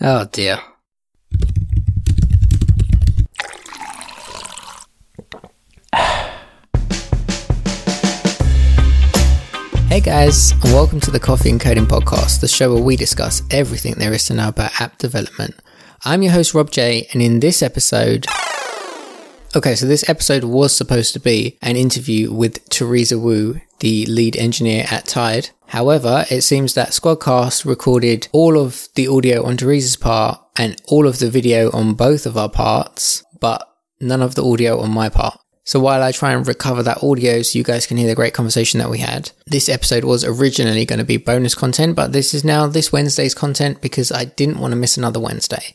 Oh dear. Hey guys, and welcome to the Coffee and Coding Podcast, the show where we discuss everything there is to know about app development. I'm your host, Rob J, and in this episode. Okay, so this episode was supposed to be an interview with Teresa Wu, the lead engineer at Tide. However, it seems that Squadcast recorded all of the audio on Teresa's part and all of the video on both of our parts, but none of the audio on my part. So while I try and recover that audio so you guys can hear the great conversation that we had, this episode was originally going to be bonus content, but this is now this Wednesday's content because I didn't want to miss another Wednesday.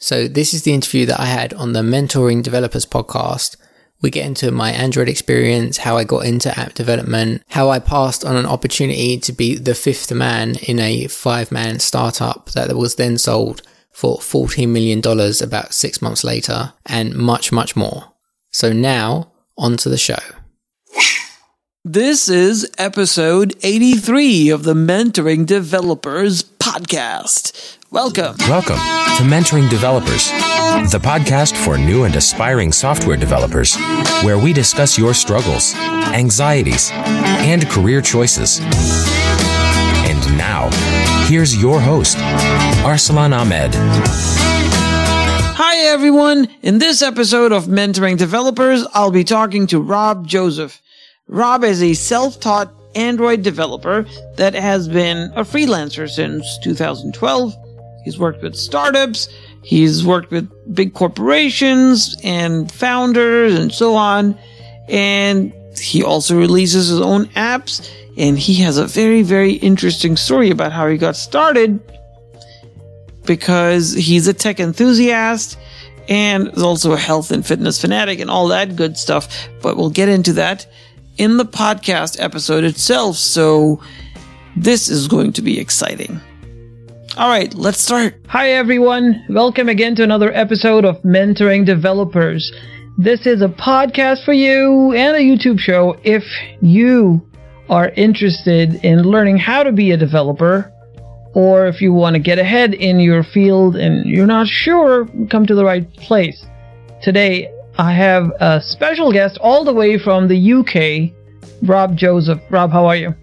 So this is the interview that I had on the Mentoring Developers podcast. We get into my Android experience, how I got into app development, how I passed on an opportunity to be the fifth man in a five man startup that was then sold for $14 million about six months later, and much, much more. So now, on to the show. This is episode 83 of the Mentoring Developers Podcast. Welcome. Welcome to Mentoring Developers, the podcast for new and aspiring software developers, where we discuss your struggles, anxieties, and career choices. And now, here's your host, Arsalan Ahmed. Hi, everyone. In this episode of Mentoring Developers, I'll be talking to Rob Joseph. Rob is a self taught Android developer that has been a freelancer since 2012. He's worked with startups, he's worked with big corporations and founders and so on. And he also releases his own apps. And he has a very, very interesting story about how he got started because he's a tech enthusiast and is also a health and fitness fanatic and all that good stuff. But we'll get into that in the podcast episode itself. So this is going to be exciting. All right, let's start. Hi, everyone. Welcome again to another episode of Mentoring Developers. This is a podcast for you and a YouTube show if you are interested in learning how to be a developer or if you want to get ahead in your field and you're not sure, come to the right place. Today, I have a special guest all the way from the UK, Rob Joseph. Rob, how are you?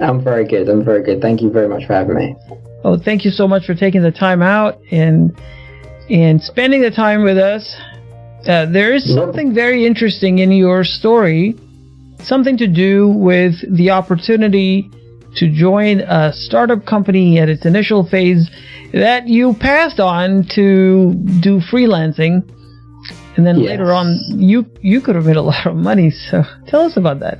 I'm very good. I'm very good. Thank you very much for having me. Oh, thank you so much for taking the time out and and spending the time with us. Uh, there is something very interesting in your story, something to do with the opportunity to join a startup company at its initial phase that you passed on to do freelancing and then Yes. later on you you could have made a lot of money so tell us about that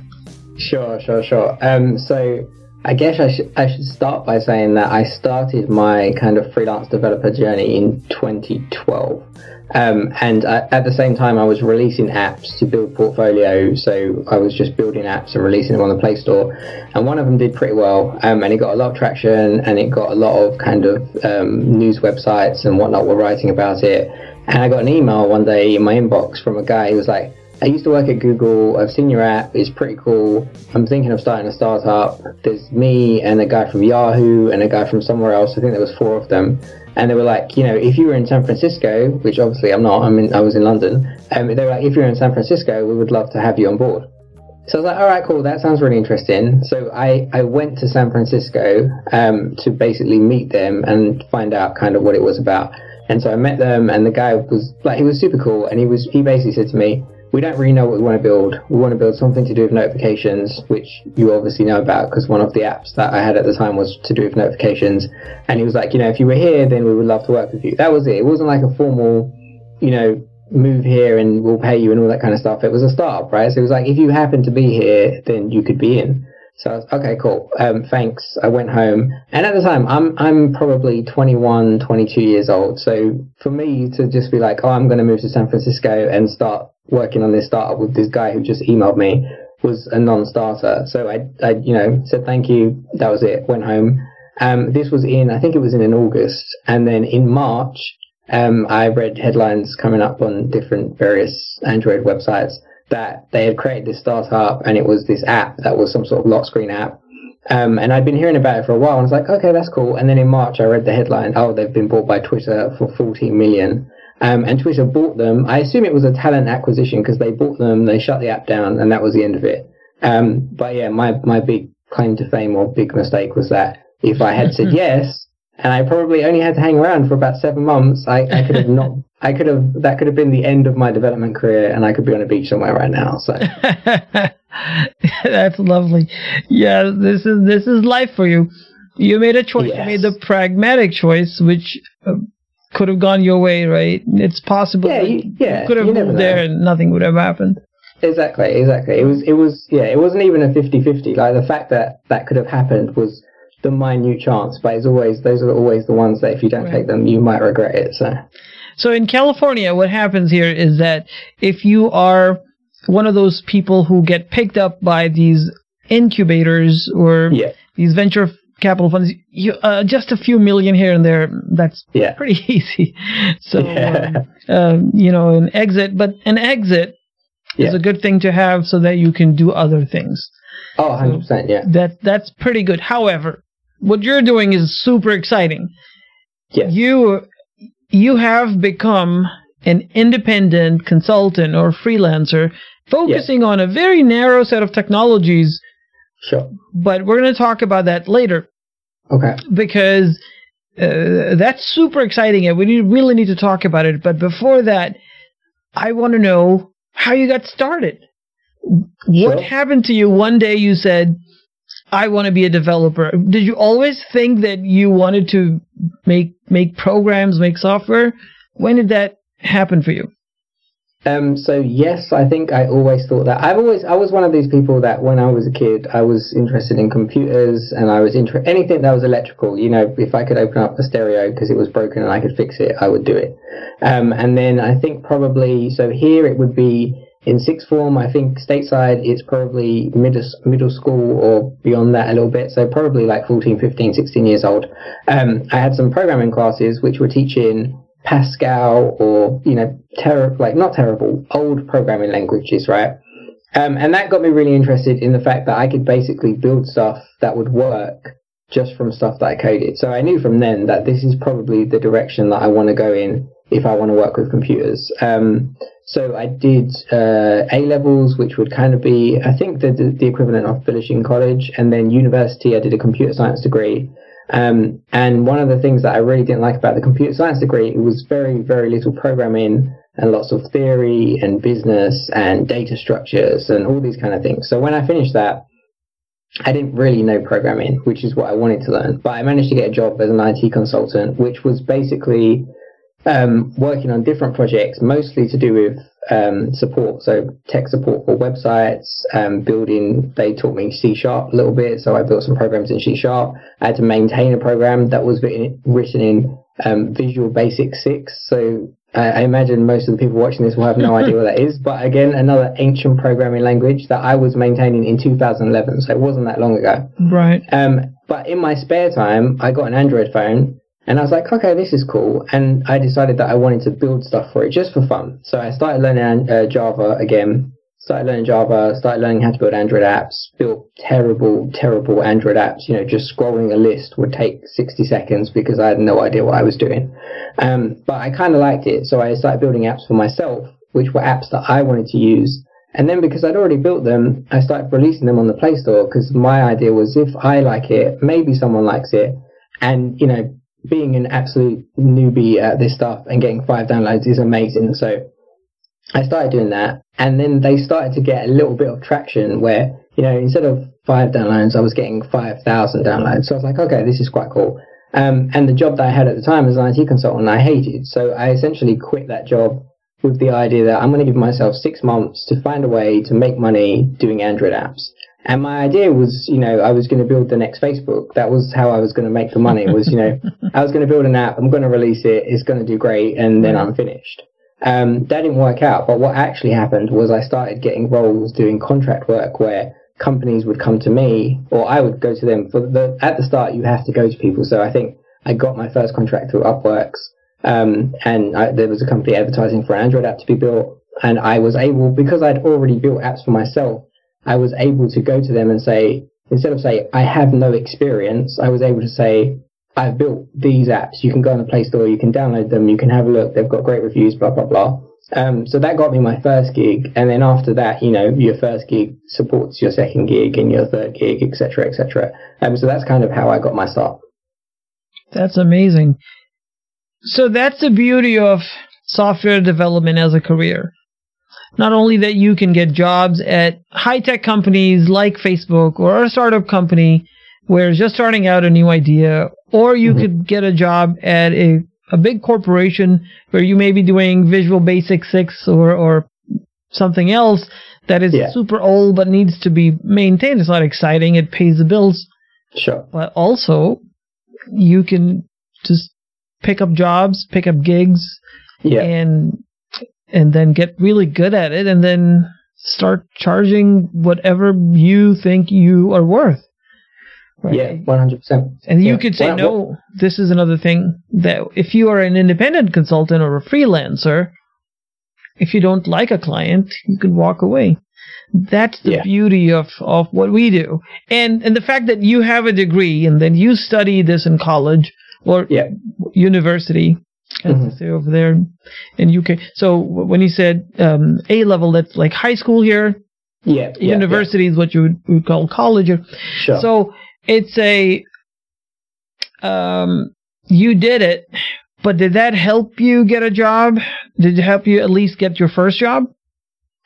Sure, sure, sure. Um, so I guess I should I should start by saying that I started my kind of freelance developer journey in 2012. Um, and I, at the same time, I was releasing apps to build portfolio. So I was just building apps and releasing them on the Play Store. And one of them did pretty well. Um, and it got a lot of traction and it got a lot of kind of um, news websites and whatnot were writing about it. And I got an email one day in my inbox from a guy who was like, I used to work at Google. I've seen your app. It's pretty cool. I'm thinking of starting a startup. There's me and a guy from Yahoo and a guy from somewhere else. I think there was four of them. And they were like, you know, if you were in San Francisco, which obviously I'm not. I'm in, I was in London. Um, they were like, if you're in San Francisco, we would love to have you on board. So I was like, all right, cool. That sounds really interesting. So I, I went to San Francisco um, to basically meet them and find out kind of what it was about. And so I met them, and the guy was like, he was super cool, and he was he basically said to me, we don't really know what we want to build. We want to build something to do with notifications, which you obviously know about because one of the apps that I had at the time was to do with notifications. And he was like, you know, if you were here, then we would love to work with you. That was it. It wasn't like a formal, you know, move here and we'll pay you and all that kind of stuff. It was a startup, right? So it was like, if you happen to be here, then you could be in. So I was, okay, cool. Um, thanks. I went home. And at the time, I'm, I'm probably 21, 22 years old. So for me to just be like, oh, I'm going to move to San Francisco and start working on this startup with this guy who just emailed me was a non-starter. So I, I, you know, said thank you. That was it. Went home. Um, this was in, I think it was in, in August. And then in March, um, I read headlines coming up on different various Android websites that they had created this startup and it was this app that was some sort of lock screen app Um, and I'd been hearing about it for a while, and I was like, okay, that's cool. And then in March, I read the headline, oh, they've been bought by Twitter for 14 million. Um, and Twitter bought them. I assume it was a talent acquisition because they bought them, they shut the app down, and that was the end of it. Um, but yeah, my, my big claim to fame or big mistake was that if I had said yes, and I probably only had to hang around for about seven months, I, I could have not, I could have, that could have been the end of my development career, and I could be on a beach somewhere right now. So. That's lovely. Yeah, this is this is life for you. You made a choice. Yes. You made the pragmatic choice, which uh, could have gone your way, right? It's possible. Yeah, you- yeah, you could have you moved there and nothing would have happened. Exactly, exactly. It was, it was, yeah, it wasn't even a 50-50. Like the fact that that could have happened was the minute chance, but it's always, those are always the ones that if you don't Right. take them, you might regret it. So, So in California, what happens here is that if you are one of those people who get picked up by these incubators or yeah, these venture capital funds, you uh, just a few million here and there, that's yeah, pretty easy. So, Yeah. um, um, you know, an exit, but an exit is a good thing to have so that you can do other things. oh, 100%, yeah. That that's pretty good. However, what you're doing is super exciting. Yes. You you have become an independent consultant or freelancer focusing on a very narrow set of technologies, Sure. but we're going to talk about that later Okay. because uh, that's super exciting and we need, really need to talk about it. But before that, I want to know how you got started. What Sure. happened to you one day you said, I want to be a developer? Did you always think that you wanted to make make programs, make software? When did that happen for you? Um, so yes, I think I always thought that. I've always, I was one of these people that when I was a kid, I was interested in computers and I was interested, anything that was electrical, you know, if I could open up a stereo because it was broken and I could fix it, I would do it. Um, and then I think probably, so here it would be in sixth form, I think stateside, it's probably middle, middle school or beyond that a little bit. So probably like 14, 15, 16 years old. Um, I had some programming classes which were teaching Pascal or, you know, like not terrible, old programming languages, right? Um, and that got me really interested in the fact that I could basically build stuff that would work just from stuff that I coded. So I knew from then that this is probably the direction that I want to go in if I want to work with computers. Um, so I did uh, A levels, which would kind of be, I think, the, the, the equivalent of finishing college, and then university. I did a computer science degree. Um, and one of the things that I really didn't like about the computer science degree, it was very, very little programming and lots of theory and business and data structures and all these kind of things. So when I finished that, I didn't really know programming, which is what I wanted to learn. But I managed to get a job as an IT consultant, which was basically um, working on different projects, mostly to do with um, support, so tech support for websites, um, building. They taught me C sharp a little bit, so I built some programs in C sharp. I had to maintain a program that was written, written in um, Visual Basic Six. So I, I imagine most of the people watching this will have no idea what that is. But again, another ancient programming language that I was maintaining in 2011, so it wasn't that long ago. Right. Um, but in my spare time, I got an Android phone and I was like, okay, this is cool. And I decided that I wanted to build stuff for it just for fun. So I started learning uh, Java again, started learning Java, started learning how to build Android apps, built terrible, terrible Android apps. You know, just scrolling a list would take 60 seconds because I had no idea what I was doing. Um, but I kind of liked it. So I started building apps for myself, which were apps that I wanted to use. And then because I'd already built them, I started releasing them on the Play Store because my idea was if I like it, maybe someone likes it. And, you know, being an absolute newbie at this stuff and getting five downloads is amazing. So I started doing that. And then they started to get a little bit of traction where, you know, instead of five downloads, I was getting 5,000 downloads. So I was like, okay, this is quite cool. Um, and the job that I had at the time as an IT consultant, I hated. So I essentially quit that job with the idea that I'm going to give myself six months to find a way to make money doing Android apps. And my idea was, you know, I was going to build the next Facebook. That was how I was going to make the money. Was you know, I was going to build an app. I'm going to release it. It's going to do great, and then I'm finished. Um, that didn't work out. But what actually happened was I started getting roles doing contract work where companies would come to me, or I would go to them. For the at the start, you have to go to people. So I think I got my first contract through Upworks, um, and I, there was a company advertising for an Android app to be built, and I was able because I'd already built apps for myself. I was able to go to them and say, instead of say I have no experience, I was able to say I've built these apps. You can go on the Play Store, you can download them, you can have a look. They've got great reviews, blah blah blah. Um, so that got me my first gig, and then after that, you know, your first gig supports your second gig and your third gig, etc., etc. Um, so that's kind of how I got my start. That's amazing. So that's the beauty of software development as a career. Not only that you can get jobs at high tech companies like Facebook or a startup company where it's just starting out a new idea, or you mm-hmm. could get a job at a, a big corporation where you may be doing Visual Basic 6 or, or something else that is yeah. super old but needs to be maintained. It's not exciting. It pays the bills. Sure. But also, you can just pick up jobs, pick up gigs, yeah. and and then get really good at it, and then start charging whatever you think you are worth. Right? Yeah, one hundred percent. And you yeah. could say, well, no, well, this is another thing that if you are an independent consultant or a freelancer, if you don't like a client, you can walk away. That's the yeah. beauty of, of what we do. And and the fact that you have a degree and then you study this in college or yeah. university, as mm-hmm. they say over there in UK. So when you said um, A level, that's like high school here. Yeah. University yeah, is what you would, would call college. Sure. So it's a um, you did it, but did that help you get a job? Did it help you at least get your first job?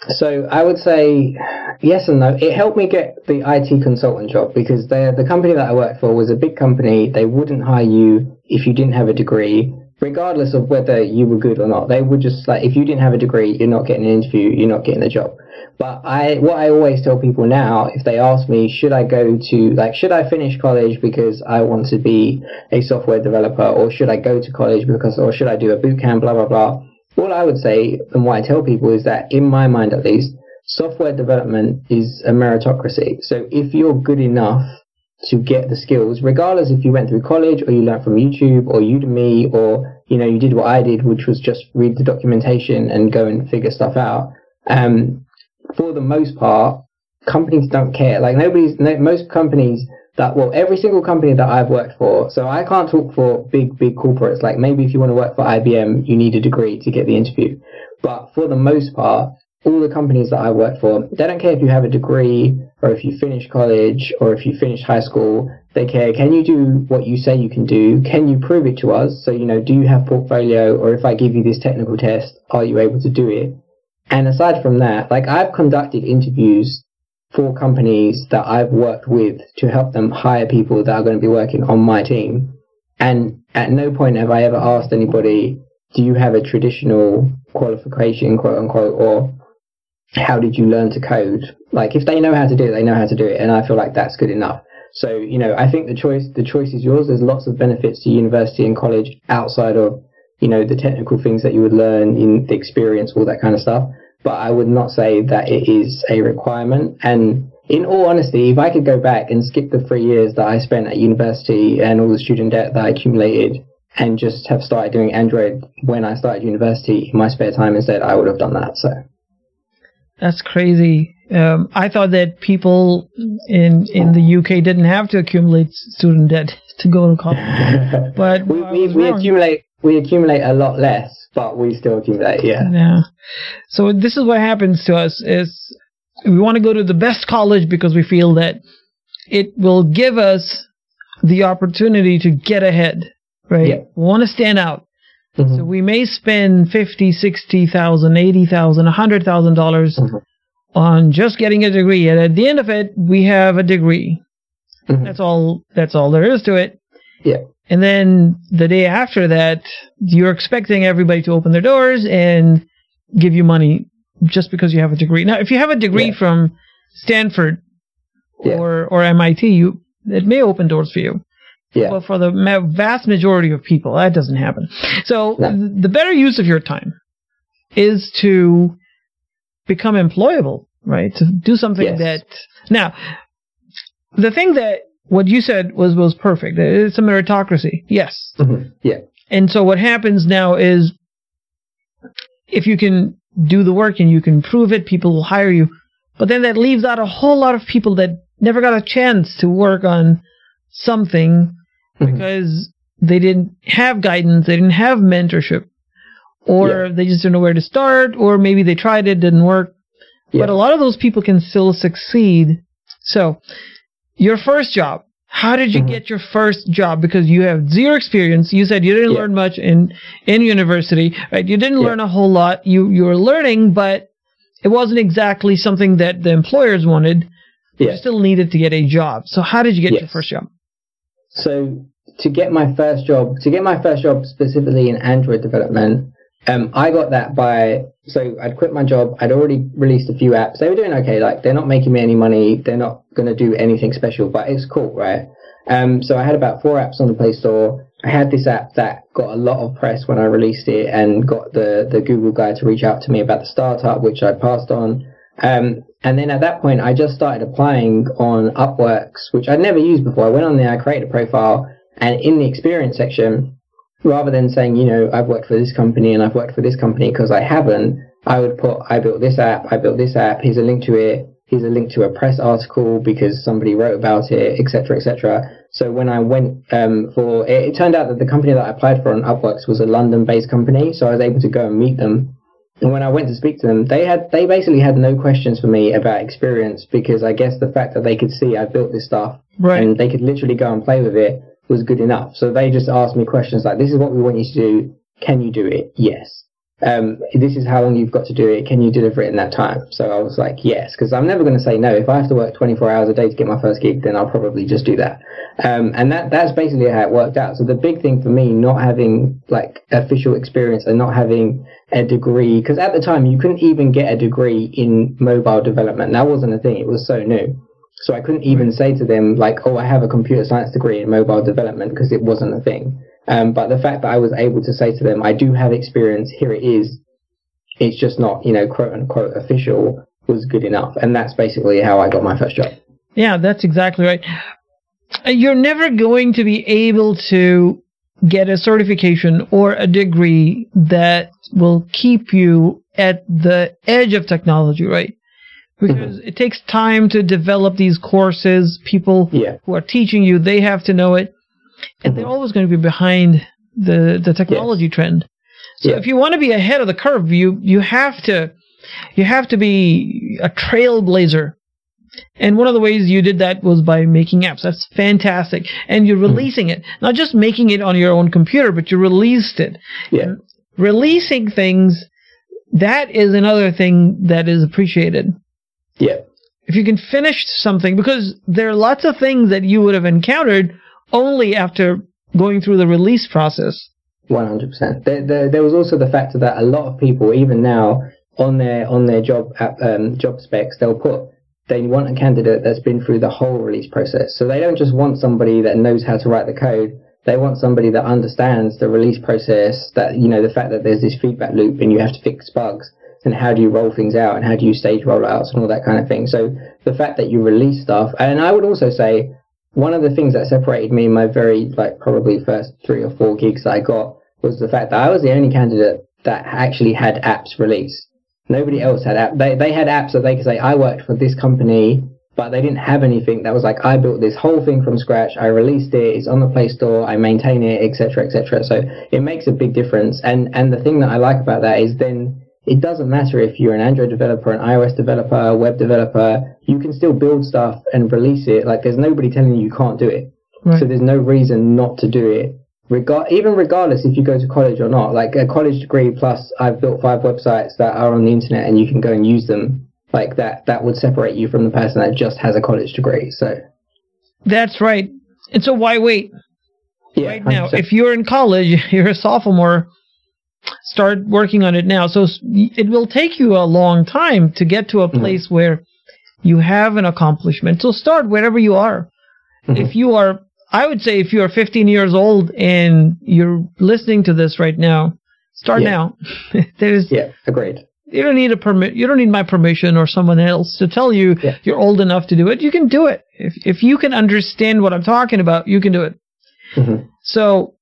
So I would say yes and no. It helped me get the IT consultant job because the the company that I worked for was a big company. They wouldn't hire you if you didn't have a degree, regardless of whether you were good or not. They would just like if you didn't have a degree, you're not getting an interview, you're not getting the job. But I what I always tell people now, if they ask me, should I go to like should I finish college because I want to be a software developer, or should I go to college because or should I do a boot camp, blah blah blah all I would say, and what I tell people, is that in my mind at least, software development is a meritocracy. So if you're good enough to get the skills, regardless if you went through college or you learned from YouTube or Udemy or you know you did what I did, which was just read the documentation and go and figure stuff out. Um, for the most part, companies don't care. Like nobody's, no, most companies that well every single company that I've worked for so I can't talk for big big corporates like maybe if you want to work for IBM you need a degree to get the interview but for the most part all the companies that I work for they don't care if you have a degree or if you finish college or if you finish high school they care. Can you do what you say you can do? Can you prove it to us? So you know do you have portfolio? Or if I give you this technical test are you able to do it? And aside from that like I've conducted interviews for companies that I've worked with to help them hire people that are going to be working on my team. And at no point have I ever asked anybody, do you have a traditional qualification, quote unquote, or how did you learn to code? Like if they know how to do it, they know how to do it. And I feel like that's good enough. So, you know, I think the choice, the choice is yours. There's lots of benefits to university and college outside of, you know, the technical things that you would learn in the experience, all that kind of stuff but I would not say that it is a requirement. And in all honesty, if I could go back and skip the three years that I spent at university and all the student debt that I accumulated and just have started doing Android when I started university in my spare time instead, I would have done that. So that's crazy. Um, I thought that people in in the UK didn't have to accumulate student debt to go to college, but we, we, we accumulate we accumulate a lot less but we still that. Yeah. Yeah. So this is what happens to us: is we want to go to the best college because we feel that it will give us the opportunity to get ahead. Right. Yeah. We want to stand out. Mm-hmm. So we may spend fifty, sixty thousand, eighty thousand, a hundred thousand dollars mm-hmm. on just getting a degree, and at the end of it, we have a degree. Mm-hmm. That's all. That's all there is to it. Yeah. And then the day after that, you're expecting everybody to open their doors and give you money just because you have a degree. Now, if you have a degree yeah. from Stanford yeah. or or MIT, you it may open doors for you. Yeah. But for the vast majority of people, that doesn't happen. So no. the better use of your time is to become employable, right? To do something yes. that now the thing that what you said was was perfect. It's a meritocracy. Yes. Mm-hmm. Yeah. And so what happens now is if you can do the work and you can prove it, people will hire you. But then that leaves out a whole lot of people that never got a chance to work on something Mhm. because they didn't have guidance, they didn't have mentorship, or they just didn't know where to start, or maybe they tried it, didn't work. Yeah. But a lot of those people can still succeed. So, your first job. How did you Mhm. get your first job? Because you have zero experience. You said you didn't Yeah. learn much in in university, right? You didn't Yeah. learn a whole lot. You you were learning, but it wasn't exactly something that the employers wanted. Yeah. You still needed to get a job. So how did you get your first job? So to get my first job, to get my first job specifically in Android development, um, I got that by so I'd quit my job. I'd already released a few apps. They were doing okay. Like they're not making me any money. They're not going to do anything special, but it's cool, right? Um, so I had about four apps on the Play Store. I had this app that got a lot of press when I released it and got the, the Google guy to reach out to me about the startup, which I passed on. Um, and then at that point, I just started applying on Upworks, which I'd never used before. I went on there, I created a profile, and in the experience section, rather than saying, you know, I've worked for this company and I've worked for this company because I haven't, I would put, I built this app, I built this app, here's a link to it, here's a link to a press article because somebody wrote about it, etc., etc. So when I went um, for, it, it turned out that the company that I applied for on Upworks was a London-based company, so I was able to go and meet them. And when I went to speak to them, they had they basically had no questions for me about experience because I guess the fact that they could see I built this stuff Right. and they could literally go and play with it was good enough. So they just asked me questions like, "This is what we want you to do. Can you do it? Yes. Um, this is how long you've got to do it. Can you deliver it in that time?" So I was like, "Yes," because I'm never going to say no. If I have to work 24 hours a day to get my first gig, then I'll probably just do that. Um, and that that's basically how it worked out. So the big thing for me, not having like official experience and not having a degree, because at the time you couldn't even get a degree in mobile development. That wasn't a thing. It was so new. So I couldn't even say to them like, "Oh, I have a computer science degree in mobile development," because it wasn't a thing. Um, but the fact that I was able to say to them, "I do have experience. Here it is. It's just not, you know, quote unquote official," was good enough. And that's basically how I got my first job. Yeah, that's exactly right. You're never going to be able to get a certification or a degree that will keep you at the edge of technology, right? Because it takes time to develop these courses. People Yeah. who are teaching you, they have to know it. And they're always going to be behind the, the technology trend. So Yeah. if you want to be ahead of the curve, you, you have to, you have to be a trailblazer. And one of the ways you did that was by making apps. That's fantastic. And you're hmm. releasing it. Not just making it on your own computer, but you released it. Yeah. Releasing things, that is another thing that is appreciated. Yeah. If you can finish something, because there are lots of things that you would have encountered only after going through the release process. One hundred percent. There, there, there was also the factor that a lot of people, even now, on their on their job um, job specs, they'll put they want a candidate that's been through the whole release process. So they don't just want somebody that knows how to write the code. They want somebody that understands the release process. That you know the fact that there's this feedback loop and you have to fix bugs and how do you roll things out and how do you stage rollouts and all that kind of thing. So the fact that you release stuff, and I would also say one of the things that separated me in my very like probably first three or four gigs I got was the fact that I was the only candidate that actually had apps released. Nobody else had app. They they had apps that they could say I worked for this company, but they didn't have anything that was like I built this whole thing from scratch. I released it. It's on the Play Store. I maintain it, etc., etc. So it makes a big difference. And and the thing that I like about that is then it doesn't matter if you're an Android developer, an iOS developer, a web developer. You can still build stuff and release it. Like there's nobody telling you you can't do it. Right. So there's no reason not to do it. Regard even regardless if you go to college or not. Like a college degree plus I've built five websites that are on the internet and you can go and use them. Like that that would separate you from the person that just has a college degree. So That's right. And so why wait? yeah. right now, 100%. if you're in college, you're a sophomore, start working on it now. So it will take you a long time to get to a Mm-hmm. place where you have an accomplishment. So start wherever you are. Mhm. If you are, I would say if you are 15 years old and you're listening to this right now, start Yeah. now. There's, yeah, agreed. you don't need a permit. You don't need my permission or someone else to tell you Yeah. you're old enough to do it. You can do it. If, if you can understand what I'm talking about, you can do it. Mhm. So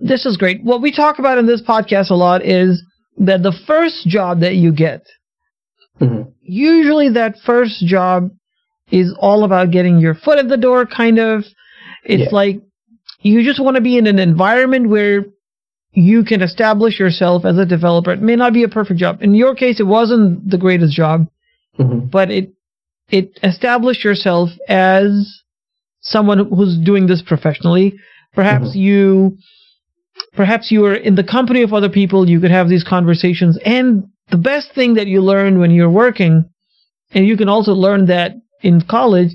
this is great. What we talk about in this podcast a lot is that the first job that you get, Mhm. usually that first job is all about getting your foot in the door, kind of. It's Yeah. like you just want to be in an environment where you can establish yourself as a developer. It may not be a perfect job. In your case, it wasn't the greatest job, Mhm. but it it established yourself as someone who's doing this professionally. Perhaps you perhaps you are in the company of other people, you could have these conversations. And the best thing that you learn when you're working, and you can also learn that in college,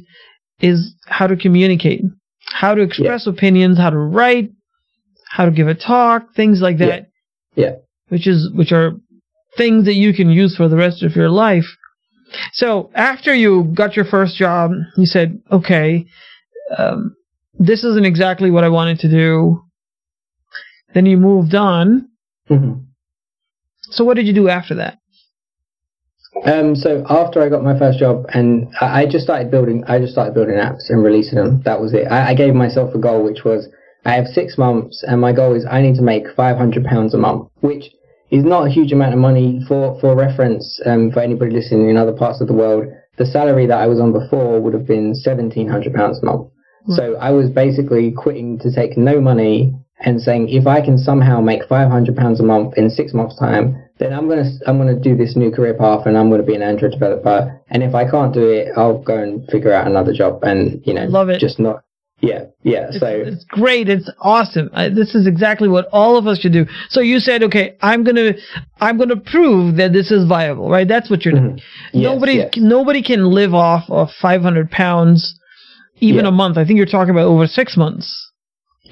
is how to communicate, how to express opinions, how to write, how to give a talk, things like that. Yeah. Which is which are things that you can use for the rest of your life. So after you got your first job, you said, "Okay, um, this isn't exactly what I wanted to do." Then you moved on. Mhm. So what did you do after that? Um, so after I got my first job, and I, I just started building, I just started building apps and releasing them. That was it. I, I gave myself a goal, which was I have six months, and my goal is I need to make five hundred pounds a month, which is not a huge amount of money for for reference. Um, for anybody listening in other parts of the world, the salary that I was on before would have been seventeen hundred pounds a month. So I was basically quitting to take no money and saying if I can somehow make five hundred pounds a month in six months' time, then I'm gonna I'm gonna do this new career path and I'm gonna be an Android developer. And if I can't do it, I'll go and figure out another job and you know Love it. just not yeah yeah. It's, So it's great. It's awesome. I, this is exactly what all of us should do. So you said, okay, I'm gonna, I'm gonna prove that this is viable, right? That's what you're doing. Mm-hmm. Yes, nobody, yes. nobody can live off of 500 pounds, even Yeah. a month. I think you're talking about over six months.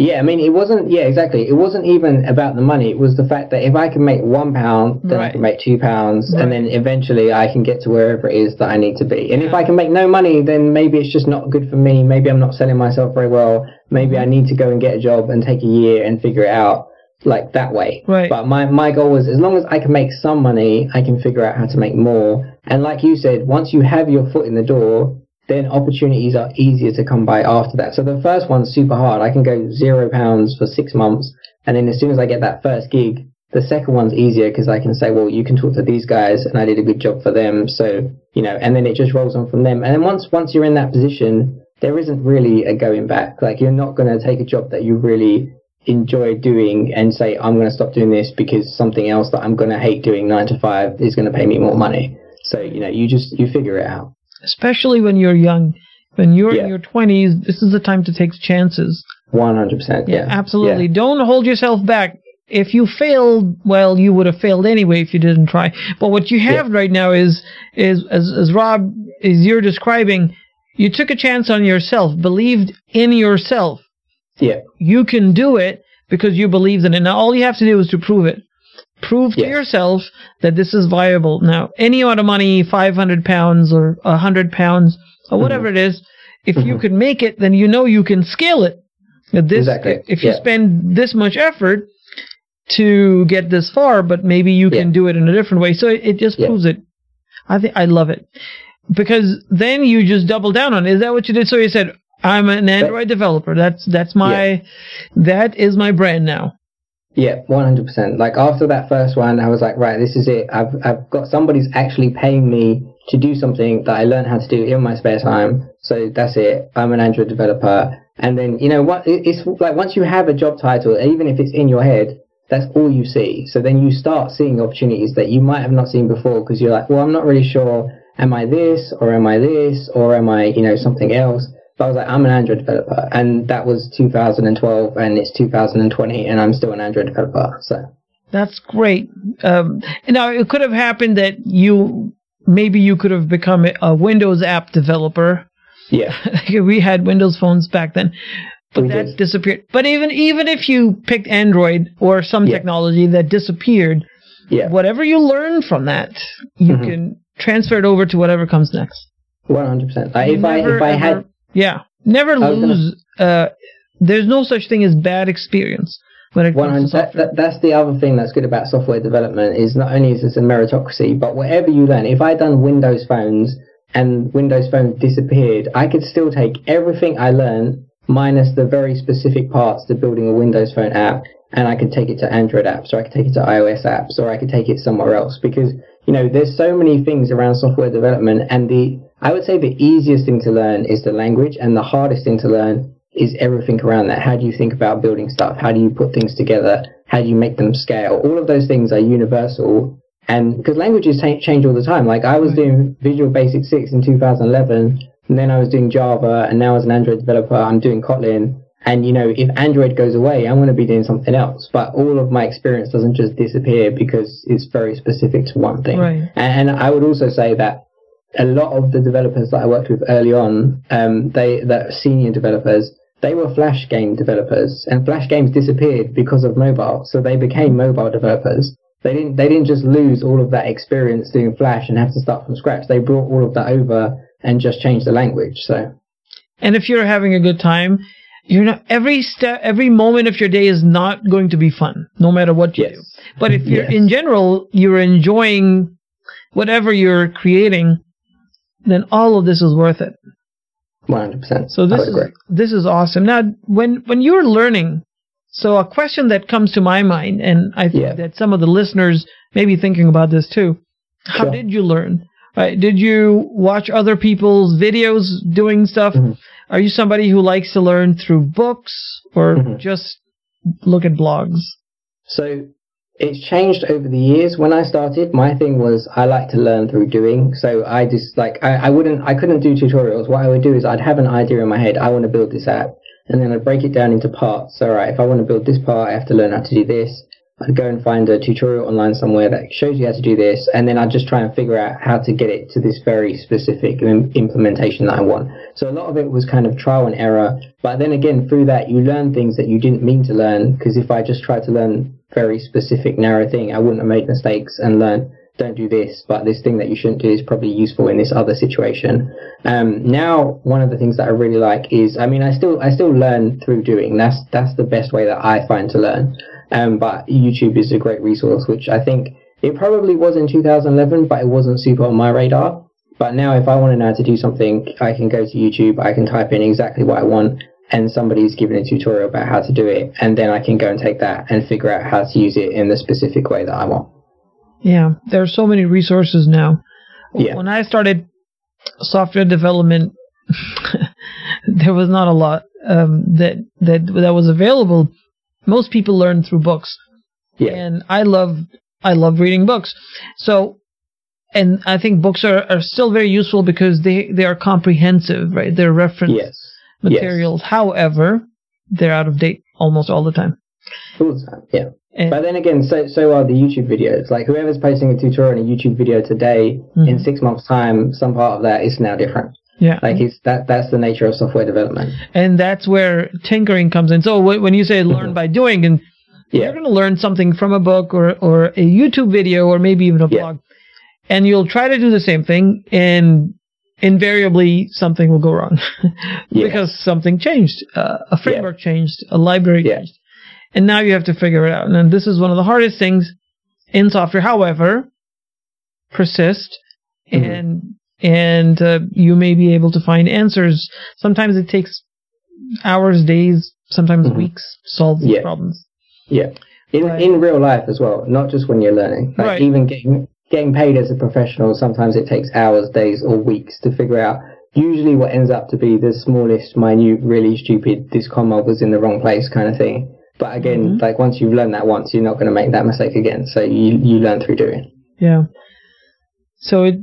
Yeah, I mean, it wasn't. Yeah, exactly. It wasn't even about the money. It was the fact that if I can make one pound, then I can make two pounds, Right. and then eventually I can get to wherever it is that I need to be. And if I can make no money, then maybe it's just not good for me. Maybe I'm not selling myself very well. Maybe. I need to go and get a job and take a year and figure it out like that way. Right. But my my goal was as long as I can make some money, I can figure out how to make more. And like you said, once you have your foot in the door, then opportunities are easier to come by after that. So the first one's super hard. I can go zero pounds for six months, and then as soon as I get that first gig, the second one's easier because I can say, well, you can talk to these guys, and I did a good job for them. So you know, and then it just rolls on from them. And then once once you're in that position, there isn't really a going back. Like you're not going to take a job that you really enjoy doing and say, I'm going to stop doing this because something else that I'm going to hate doing nine to five is going to pay me more money. So you know, you just you figure it out. Especially when you're young. When you're Yeah. in your 20s, this is the time to take chances. One hundred percent. Yeah, absolutely. Yeah. Don't hold yourself back. If you failed, well, you would have failed anyway if you didn't try. But what you have right now is, is as, as Rob, is you're describing, you took a chance on yourself, believed in yourself. Yeah. You can do it because you believed in it. Now, all you have to do is to prove it. Prove to yourself that this is viable. Now, any amount of money, 500 pounds or 100 pounds or whatever Mm-hmm. it is, if you can make it, then you know you can scale it. This, Exactly. if you Yeah. spend this much effort to get this far, but maybe you can Yeah. do it in a different way. So it, it just Yeah. proves it. I think I love it because then you just double down on it. Is that what you did? So you said, I'm an Android developer. That's, that's my, that is my brand now. Yeah, one hundred percent. Like after that first one, I was like, right, this is it. I've I've got somebody's actually paying me to do something that I learned how to do in my spare time. So that's it. I'm an Android developer. And then you know what? It's like once you have a job title, even if it's in your head, that's all you see. So then you start seeing opportunities that you might have not seen before because you're like, well, I'm not really sure. Am I this or am I this or am I you know something else? I was like, I'm an Android developer, and that was 2012, and it's 2020, and I'm still an Android developer. So That's great. Um, now it could have happened that you, maybe you could have become a- Windows app developer. yeah, we had Windows phones back then, but We that did. disappeared. But even even if you picked Android or some Yeah. technology that disappeared, yeah, whatever you learn from that, you Mhm. can transfer it over to whatever comes next. 100. percent if I if I had yeah, never was gonna- lose. Uh, there's no such thing as bad experience when it comes 100, to that, software. that, that's the other thing that's good about software development is not only is this a meritocracy, but whatever you learn. If I done Windows phones and Windows Phone disappeared, I could still take everything I learned minus the very specific parts to building a Windows Phone app, and I could take it to Android apps, or I could take it to iOS apps, or I could take it somewhere else because you know there's so many things around software development, and the I would say the easiest thing to learn is the language, and the hardest thing to learn is everything around that. How do you think about building stuff? How do you put things together? How do you make them scale? All of those things are universal. And because languages t- change all the time. Like I was doing Visual Basic 6 in 2011, and then I was doing Java, and now as an Android developer, I'm doing Kotlin. And you know, if Android goes away, I'm going to be doing something else. But all of my experience doesn't just disappear because it's very specific to one thing. Right. And, and I would also say that a lot of the developers that I worked with early on, um, they that senior developers, they were Flash game developers, and Flash games disappeared because of mobile, so they became mobile developers. They didn't they didn't just lose all of that experience doing Flash and have to start from scratch. They brought all of that over and just changed the language. So And if you're having a good time, you're not every step, every moment of your day is not going to be fun, no matter what you Yes. do. But if you're Yes. in general, you're enjoying whatever you're creating, then all of this is worth it. 100%. So this is this is awesome. Now, when when you're learning, so a question that comes to my mind, and I think Yeah. that some of the listeners may be thinking about this too. How Sure. did you learn? Right? Did you watch other people's videos doing stuff? Mhm. Are you somebody who likes to learn through books or Mhm. just look at blogs? So it's changed over the years. When I started, my thing was I like to learn through doing. So I just like I, I wouldn't I couldn't do tutorials. What I would do is I'd have an idea in my head. I want to build this app, and then I'd break it down into parts. So right, if I want to build this part, I have to learn how to do this. I'd go and find a tutorial online somewhere that shows you how to do this, and then I'd just try and figure out how to get it to this very specific im- implementation that I want. So a lot of it was kind of trial and error, but then again, through that, you learn things that you didn't mean to learn, because if I just tried to learn very specific, narrow thing, I wouldn't have made mistakes and learned, don't do this, but this thing that you shouldn't do is probably useful in this other situation. Um, now, one of the things that I really like is, I mean, I still, I still learn through doing. That's, that's the best way that I find to learn. Um, but YouTube is a great resource, which I think it probably was in 2011, but it wasn't super on my radar. But now, if I want to know how to do something, I can go to YouTube, I can type in exactly what I want, and somebody's given a tutorial about how to do it, and then I can go and take that and figure out how to use it in the specific way that I want. Yeah, there are so many resources now. Yeah. When I started software development, there was not a lot um, that that that was available. Most people learn through books, Yeah. and I love I love reading books. So, and I think books are, are still very useful because they they are comprehensive, right? They're reference Yes. Materials. However, they're out of date almost all the time. All the time. Yeah. And, But then again, so so are the YouTube videos. Like whoever's posting a tutorial in a YouTube video today, in Mhm. six months' time, some part of that is now different. yeah, Like it's that that's the nature of software development. and that's where tinkering comes in. So when you say learn Mhm. by doing, and Yeah. you're going to learn something from a book or or a YouTube video or maybe even a Yeah. blog, and you'll try to do the same thing, and invariably something will go wrong Yes. because something changed, uh, a framework changed, a library Yeah. changed, and now you have to figure it out. And this is one of the hardest things in software. However, persist Mhm. and and uh, you may be able to find answers. Sometimes it takes hours, days, sometimes Mhm. weeks to solve these Yeah. problems. Yeah. In Right. in real life as well, not just when you're learning. Like Right. even getting getting paid as a professional, sometimes it takes hours, days, or weeks to figure out. Usually, what ends up to be the smallest, minute, really stupid. This comma was in the wrong place, kind of thing. But again, Mhm. like once you've learned that once, you're not going to make that mistake again. So you you learn through doing. Yeah. So it,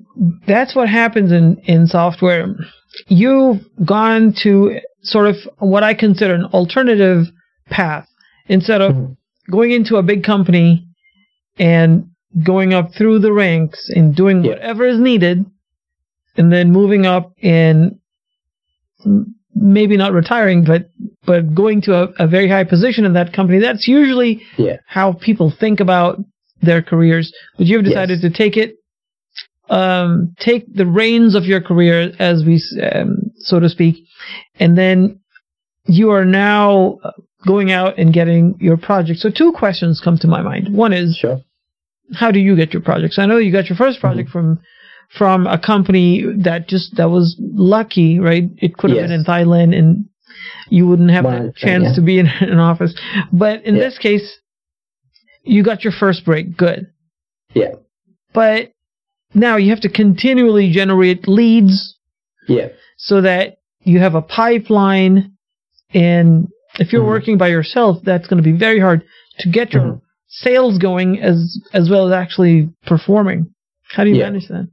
that's what happens in, in software. You've gone to sort of what I consider an alternative path instead of Mhm. going into a big company and going up through the ranks and doing Yeah. whatever is needed and then moving up and maybe not retiring, but, but going to a, a very high position in that company. That's usually Yeah. how people think about their careers. But you've decided to take it, um, take the reins of your career, as we, um, so to speak, and then you are now going out and getting your project. So two questions come to my mind. One is, Sure. How do you get your projects? I know you got your first project from from a company that just that was lucky, right? It could have Yes. been in Thailand and you wouldn't have the 100%, chance yeah. to be in an office. But in Yeah. this case, you got your first break. Good. Yeah. But now you have to continually generate leads Yeah. so that you have a pipeline. And if you're Mhm. working by yourself, that's going to be very hard to get your Mhm. Sales going as as well as actually performing. How do you Yeah. manage that?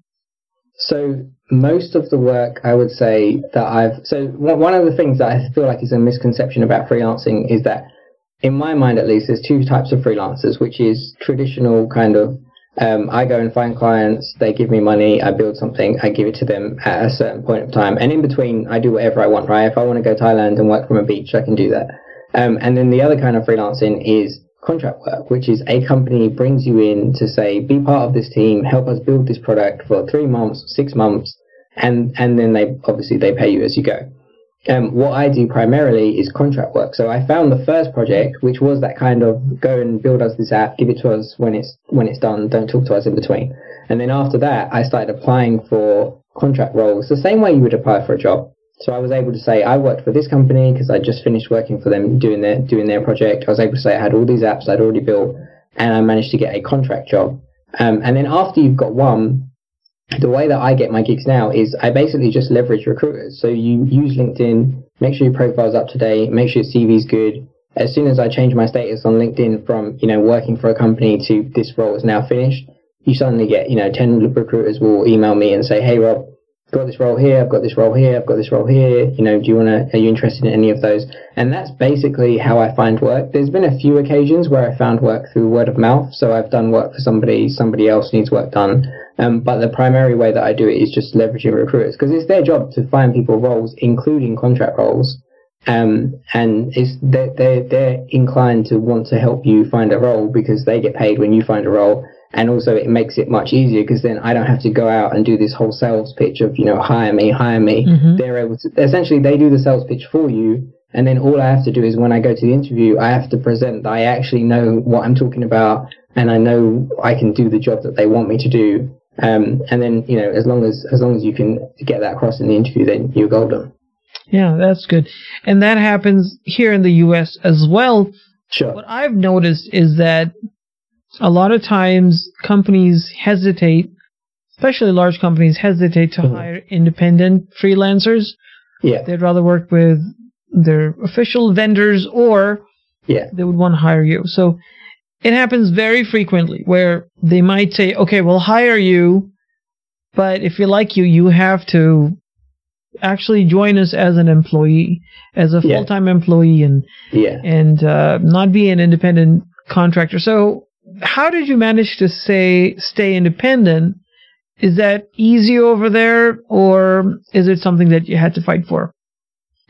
So most of the work I would say that I've so one of the things that I feel like is a misconception about freelancing is that in my mind at least there's two types of freelancers which is traditional kind of um, I go and find clients they give me money I build something I give it to them at a certain point of time and in between I do whatever I want right if I want to go Thailand and work from a beach I can do that um, and then the other kind of freelancing is contract work, which is a company brings you in to say, be part of this team, help us build this product for three months, six months, and, and then they obviously they pay you as you go. Um, what I do primarily is contract work. So I found the first project, which was that kind of go and build us this app, give it to us when it's when it's done, don't talk to us in between. And then after that, I started applying for contract roles the same way you would apply for a job. So I was able to say I worked for this company because I just finished working for them doing their doing their project. I was able to say I had all these apps I'd already built, and I managed to get a contract job. Um, and then after you've got one, the way that I get my gigs now is I basically just leverage recruiters. So you use LinkedIn, make sure your profile's up to date, make sure your CV's good. As soon as I change my status on LinkedIn from you know working for a company to this role is now finished, you suddenly get you know ten recruiters will email me and say, hey Rob got this role here, I've got this role here, I've got this role here. You know, do you want to? Are you interested in any of those? And that's basically how I find work. There's been a few occasions where I found work through word of mouth. So I've done work for somebody, somebody else needs work done. Um, but the primary way that I do it is just leveraging recruiters because it's their job to find people roles, including contract roles. Um, and it's they're, they're they're inclined to want to help you find a role because they get paid when you find a role and also it makes it much easier because then I don't have to go out and do this whole sales pitch of you know hire me, hire me. Mhm. They're able to essentially they do the sales pitch for you, and then all I have to do is when I go to the interview, I have to present that I actually know what I'm talking about and I know I can do the job that they want me to do. Um, and then you know as long as as long as you can get that across in the interview, then you're golden. Yeah, that's good. And that happens here in the US as well. Sure. What I've noticed is that a lot of times companies hesitate, especially large companies hesitate to Mhm. hire independent freelancers. Yeah. They'd rather work with their official vendors or Yeah. they would want to hire you. So it happens very frequently where they might say, okay, we'll hire you, but if we like you, you have to actually join us as an employee, as a full-time employee and, Yeah. and, uh, not be an independent contractor. So how did you manage to say, stay independent? Is that easy over there or is it something that you had to fight for?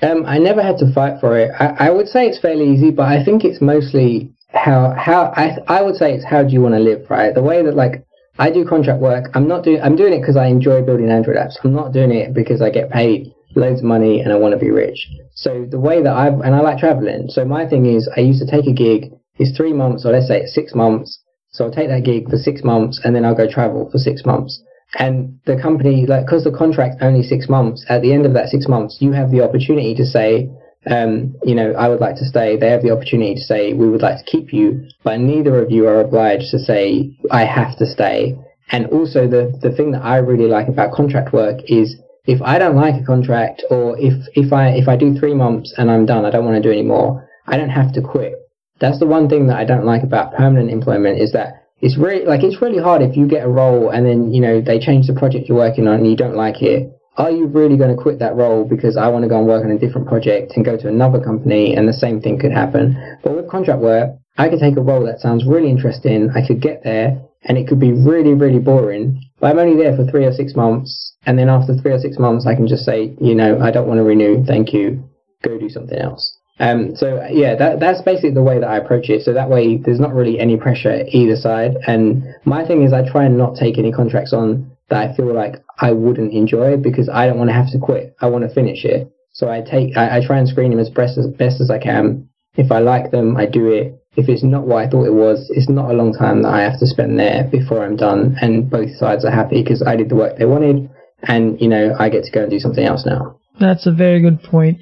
Um, I never had to fight for it. I, I would say it's fairly easy, but I think it's mostly how how I I would say it's how do you want to live, right? The way that like I do contract work, I'm not doing I'm doing it because I enjoy building Android apps. I'm not doing it because I get paid loads of money and I want to be rich. So the way that I've and I like traveling. So my thing is I used to take a gig. It's three months, or let's say it's six months. So I'll take that gig for six months, and then I'll go travel for six months. And the company, like, because the contract's only six months, at the end of that six months, you have the opportunity to say, um, you know, I would like to stay. They have the opportunity to say, we would like to keep you, but neither of you are obliged to say, I have to stay. And also, the, the thing that I really like about contract work is if I don't like a contract, or if, if I if I do three months and I'm done, I don't want to do any more, I don't have to quit. That's the one thing that I don't like about permanent employment is that it's really like it's really hard if you get a role and then you know they change the project you're working on and you don't like it. Are you really going to quit that role because I want to go and work on a different project and go to another company and the same thing could happen? But with contract work, I could take a role that sounds really interesting. I could get there and it could be really, really boring. But I'm only there for three or six months. And then after three or six months, I can just say, you know, I don't want to renew. Thank you. Go do something else. Um, so yeah, that, that's basically the way that I approach it. So that way there's not really any pressure either side. And my thing is I try and not take any contracts on that I feel like I wouldn't enjoy because I don't want to have to quit. I want to finish it. So I take, I, I try and screen them as best as best as I can. If I like them, I do it. If it's not what I thought it was, it's not a long time that I have to spend there before I'm done. And both sides are happy because I did the work they wanted, and you know I get to go and do something else now. That's a very good point.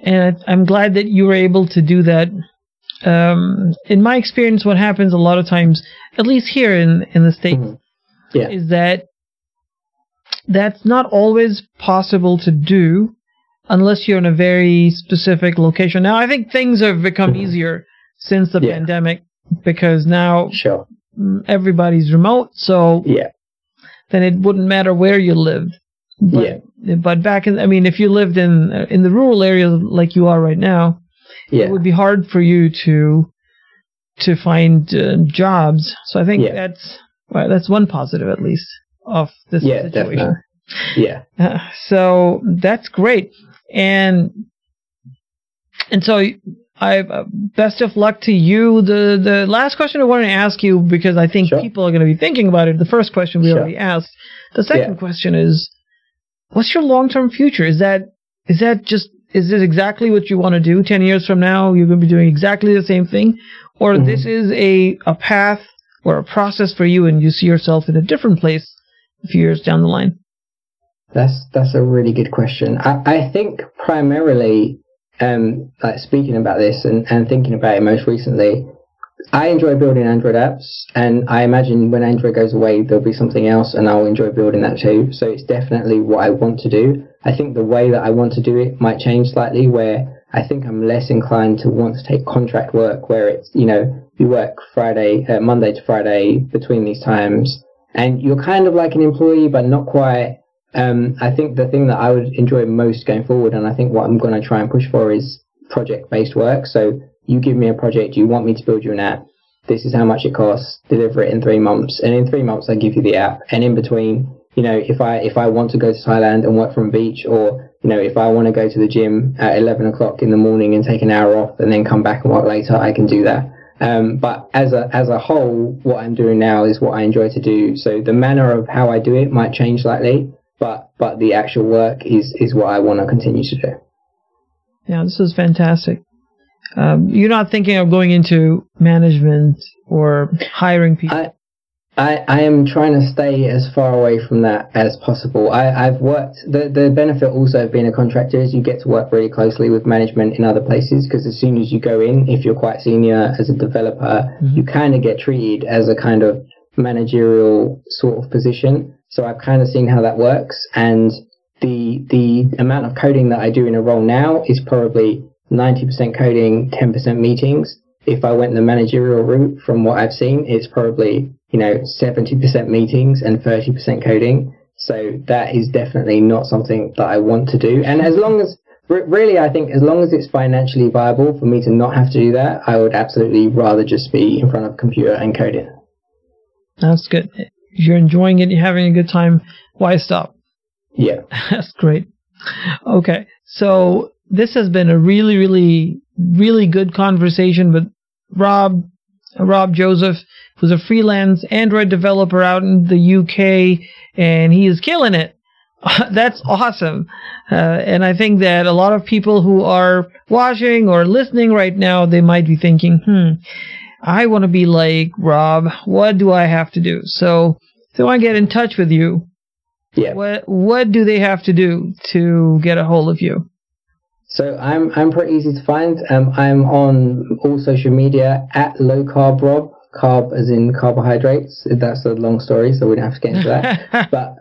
And I'm glad that you were able to do that. Um, in my experience, what happens a lot of times, at least here in, in the States, Mhm. Yeah. is that that's not always possible to do unless you're in a very specific location. Now, I think things have become easier since the Yeah. pandemic because now Sure. mm, everybody's remote, so Yeah. then it wouldn't matter where you lived. But, but back in, I mean, if you lived in in the rural area like you are right now, Yeah. it would be hard for you to to find uh, jobs. So I think Yeah. that's well, that's one positive at least of this Yeah, situation. definitely. Yeah. Uh, so that's great, and and so I uh, best of luck to you. The the last question I wanted to ask you because I think Sure. people are going to be thinking about it. The first question we Sure. already asked. The second Yeah. question is, what's your long term future? Is that is that just is this exactly what you want to do? Ten years from now, you're going to be doing exactly the same thing, or Mhm. this is a a path or a process for you, and you see yourself in a different place a few years down the line. That's that's a really good question. I, I think primarily, um, like speaking about this and, and thinking about it most recently, I enjoy building Android apps, and I imagine when Android goes away, there'll be something else, and I'll enjoy building that too. So it's definitely what I want to do. I think the way that I want to do it might change slightly, where I think I'm less inclined to want to take contract work, where it's you know you work Friday, uh, Monday to Friday between these times, and you're kind of like an employee, but not quite. Um, I think the thing that I would enjoy most going forward, and I think what I'm going to try and push for is project based work. So you give me a project, you want me to build you an app. This is how much it costs. Deliver it in three months, and in three months I give you the app. And in between, you know, if I if I want to go to Thailand and work from beach, or you know, if I want to go to the gym at 11 o'clock in the morning and take an hour off and then come back and work later, I can do that. Um, but as a as a whole, what I'm doing now is what I enjoy to do. So the manner of how I do it might change slightly, but but the actual work is is what I want to continue to do. Yeah, this is fantastic. Um, you're not thinking of going into management or hiring people. I, I, I am trying to stay as far away from that as possible. I, I've worked, the, the benefit also of being a contractor is you get to work really closely with management in other places because as soon as you go in, if you're quite senior as a developer, you kind of get treated as a kind of managerial sort of position. So I've kind of seen how that works and the, the amount of coding that I do in a role now is probably 90% coding, 10% meetings if I went the managerial route from what I've seen, it's probably, you know, 70% meetings and 30% coding. So that is definitely not something that I want to do. And as long as, really, I think as long as it's financially viable for me to not have to do that, I would absolutely rather just be in front of a computer and coding. That's good. If you're enjoying it, you're having a good time, why stop? Yeah. That's great. Okay, so this has been a really, really, really good conversation with Rob, Rob Joseph, who's a freelance Android developer out in the UK, and he is killing it. That's awesome. Uh, and I think that a lot of people who are watching or listening right now, they might be thinking, hmm, I want to be like Rob. What do I have to do? So, if they want to get in touch with you, Yeah. what what do they have to do to get a hold of you? So I'm I'm pretty easy to find. Um, I'm on all social media at low carb Rob. Carb as in carbohydrates. That's a long story, so we don't have to get into that. but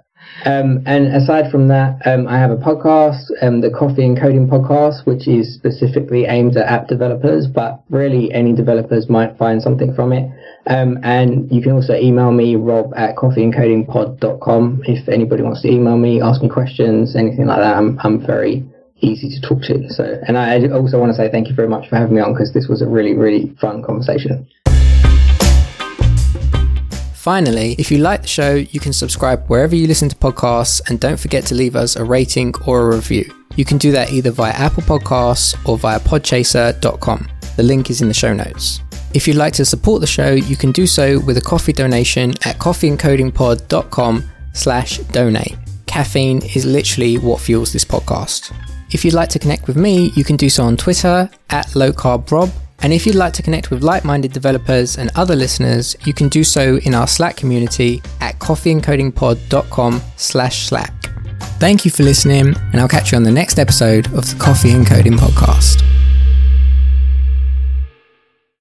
um, and aside from that, um, I have a podcast, um, the Coffee and Coding podcast, which is specifically aimed at app developers, but really any developers might find something from it. Um, and you can also email me, rob at coffeeandcodingpod.com. If anybody wants to email me, ask me questions, anything like that, I'm, I'm very easy to talk to. So, and I also want to say thank you very much for having me on because this was a really, really fun conversation. Finally, if you like the show, you can subscribe wherever you listen to podcasts and don't forget to leave us a rating or a review. You can do that either via Apple Podcasts or via podchaser.com. The link is in the show notes. If you'd like to support the show, you can do so with a coffee donation at coffeeandcodingpod.com slash donate. Caffeine is literally what fuels this podcast. If you'd like to connect with me, you can do so on Twitter at lowcarbrob. And if you'd like to connect with like-minded developers and other listeners, you can do so in our Slack community at coffeeandcodingpod.com slash Slack. Thank you for listening, and I'll catch you on the next episode of the Coffee and Coding Podcast.